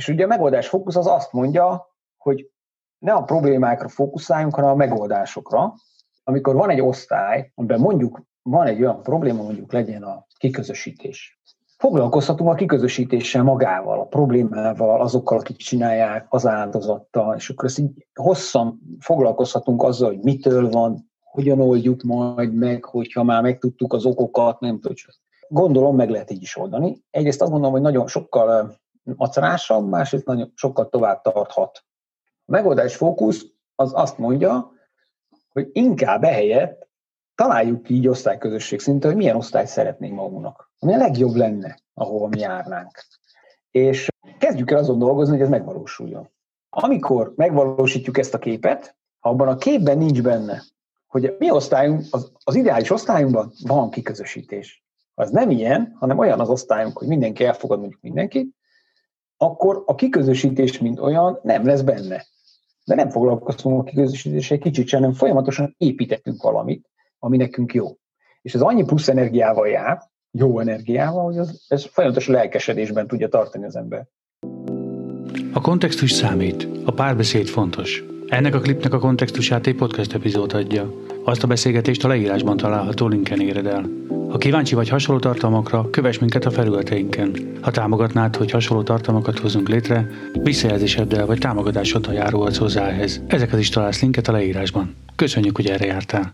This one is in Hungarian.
És ugye a megoldás fókusz az azt mondja, hogy ne a problémákra fókuszáljunk, hanem a megoldásokra. Amikor van egy osztály, amiben mondjuk van egy olyan probléma, mondjuk legyen a kiközösítés. Foglalkozhatunk a kiközösítéssel magával, a problémával, azokkal, akik csinálják, az áldozattal, és akkor ezt így hosszan foglalkozhatunk azzal, hogy mitől van, hogyan oldjuk majd meg, hogyha már megtudtuk az okokat, nem tudom. Gondolom, meg lehet így is oldani. Egyrészt azt gondolom, hogy nagyon sokkal macerásabb, másrészt nagyon sokkal tovább tarthat. A megoldás fókusz az azt mondja, hogy inkább ehelyett találjuk ki így osztályközösség szinten, hogy milyen osztályt szeretnénk magunknak. Ami a legjobb lenne, ahova mi járnánk. És kezdjük el azon dolgozni, hogy ez megvalósuljon. Amikor megvalósítjuk ezt a képet, ha abban a képben nincs benne, hogy a mi osztályunk, az, az ideális osztályunkban van kiközösítés. Ha ez nem ilyen, hanem olyan az osztályunk, hogy mindenki elfogad mondjuk mindenkit, akkor a kiközösítés, mint olyan, nem lesz benne. De nem foglalkozunk a kiközösítéssel kicsit sem, hanem folyamatosan építettünk valamit, ami nekünk jó. És ez annyi plusz energiával jár, jó energiával, hogy az, ez folyamatos lelkesedésben tudja tartani az ember. A kontextus számít, a párbeszéd fontos. Ennek a klipnek a kontextusát egy podcast epizód adja. Azt a beszélgetést a leírásban található linken éred el. Ha kíváncsi vagy hasonló tartalmakra, kövess minket a felületeinken. Ha támogatnád, hogy hasonló tartalmakat hozunk létre, visszajelzéseddel vagy támogatásoddal járulhatsz hozzá ehhez. Ezekhez is találsz linket a leírásban. Köszönjük, hogy erre jártál!